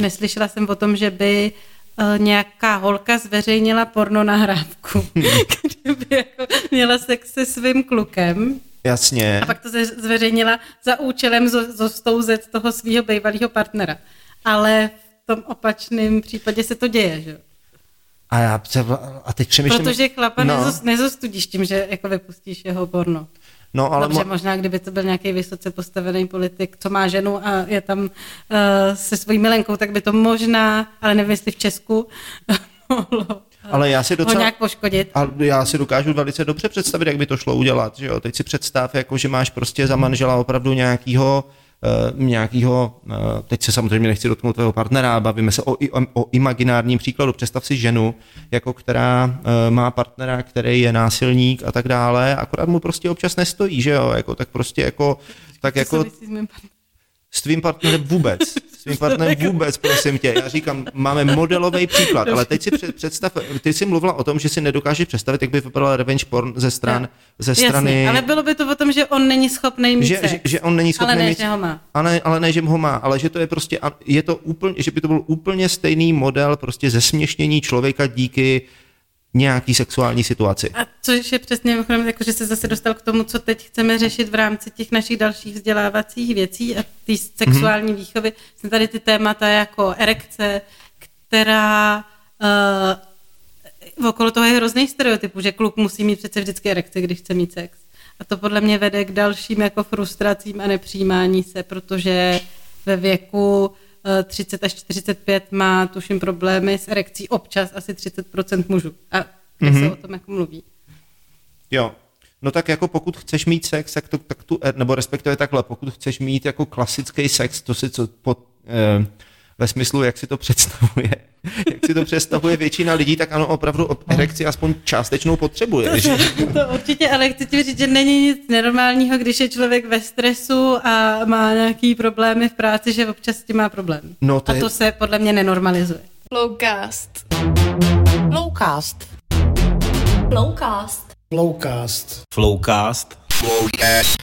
neslyšela jsem o tom, že by uh, nějaká holka zveřejnila porno nahrávku, kde by jako měla sex se svým klukem. Jasně. A pak to zveřejnila za účelem zostouzet toho svého bývalého partnera. Ale v tom opačném případě se to děje, že A já třeba, a teď přemýšlím... Protože chlapa no. nezostudíš tím, že jako vypustíš jeho porno. No, ale Dobře, mo- možná kdyby to byl nějaký vysoce postavený politik, co má ženu a je tam uh, se svojí milenkou, tak by to možná, ale nevím, jestli v Česku, mohlo ale já si docela, ho nějak poškodit. Ale já si dokážu velice dobře představit, jak by to šlo udělat. Že jo? Teď si představ, jako, že máš prostě za manžela opravdu nějakýho uh, nějakýho, uh, teď se samozřejmě nechci dotknout tvého partnera, bavíme se o, o, o imaginárním příkladu. Představ si ženu, jako která uh, má partnera, který je násilník a tak dále, akorát mu prostě občas nestojí, že jo, jako, tak prostě jako, tak jako, s tvým partnerem vůbec. S tvým partnerem vůbec, prosím tě. Já říkám, máme modelový příklad, ale teď si představ, ty jsi mluvila o tom, že si nedokážeš představit, jak by vypadala revenge porn ze stran, ze strany... Jasně, ale bylo by to o tom, že on není schopný mít že, sex. Že, že, on není schopný ale ne, mít, že ho má. Ale, ale ne, že ho má, ale že to je prostě, je to úplně, že by to byl úplně stejný model prostě zesměšnění člověka díky nějaký sexuální situaci. A což je přesně mimochodem, jako, že se zase dostal k tomu, co teď chceme řešit v rámci těch našich dalších vzdělávacích věcí a té sexuální mm-hmm. výchovy. Jsou tady ty témata jako erekce, která uh, okolo toho je hrozný stereotypu, že kluk musí mít přece vždycky erekci, když chce mít sex. A to podle mě vede k dalším jako frustracím a nepřijímání se, protože ve věku 30 až 45 má, tuším, problémy s erekcí občas asi 30% mužů. A kde mm-hmm. se o tom jako mluví. Jo. No tak jako pokud chceš mít sex, tak, to, tak tu, nebo respektive takhle, pokud chceš mít jako klasický sex, to si co pod, eh, ve smyslu, jak si to představuje, jak si to představuje většina lidí, tak ano, opravdu erekci aspoň částečnou potřebuje. To, to, to určitě, ale chci ti říct, že není nic nenormálního, když je člověk ve stresu a má nějaký problémy v práci, že občas s tím má problém. No to a je... to se podle mě nenormalizuje. Flowcast. Flowcast. Flowcast. Flowcast. Flowcast. Flowcast.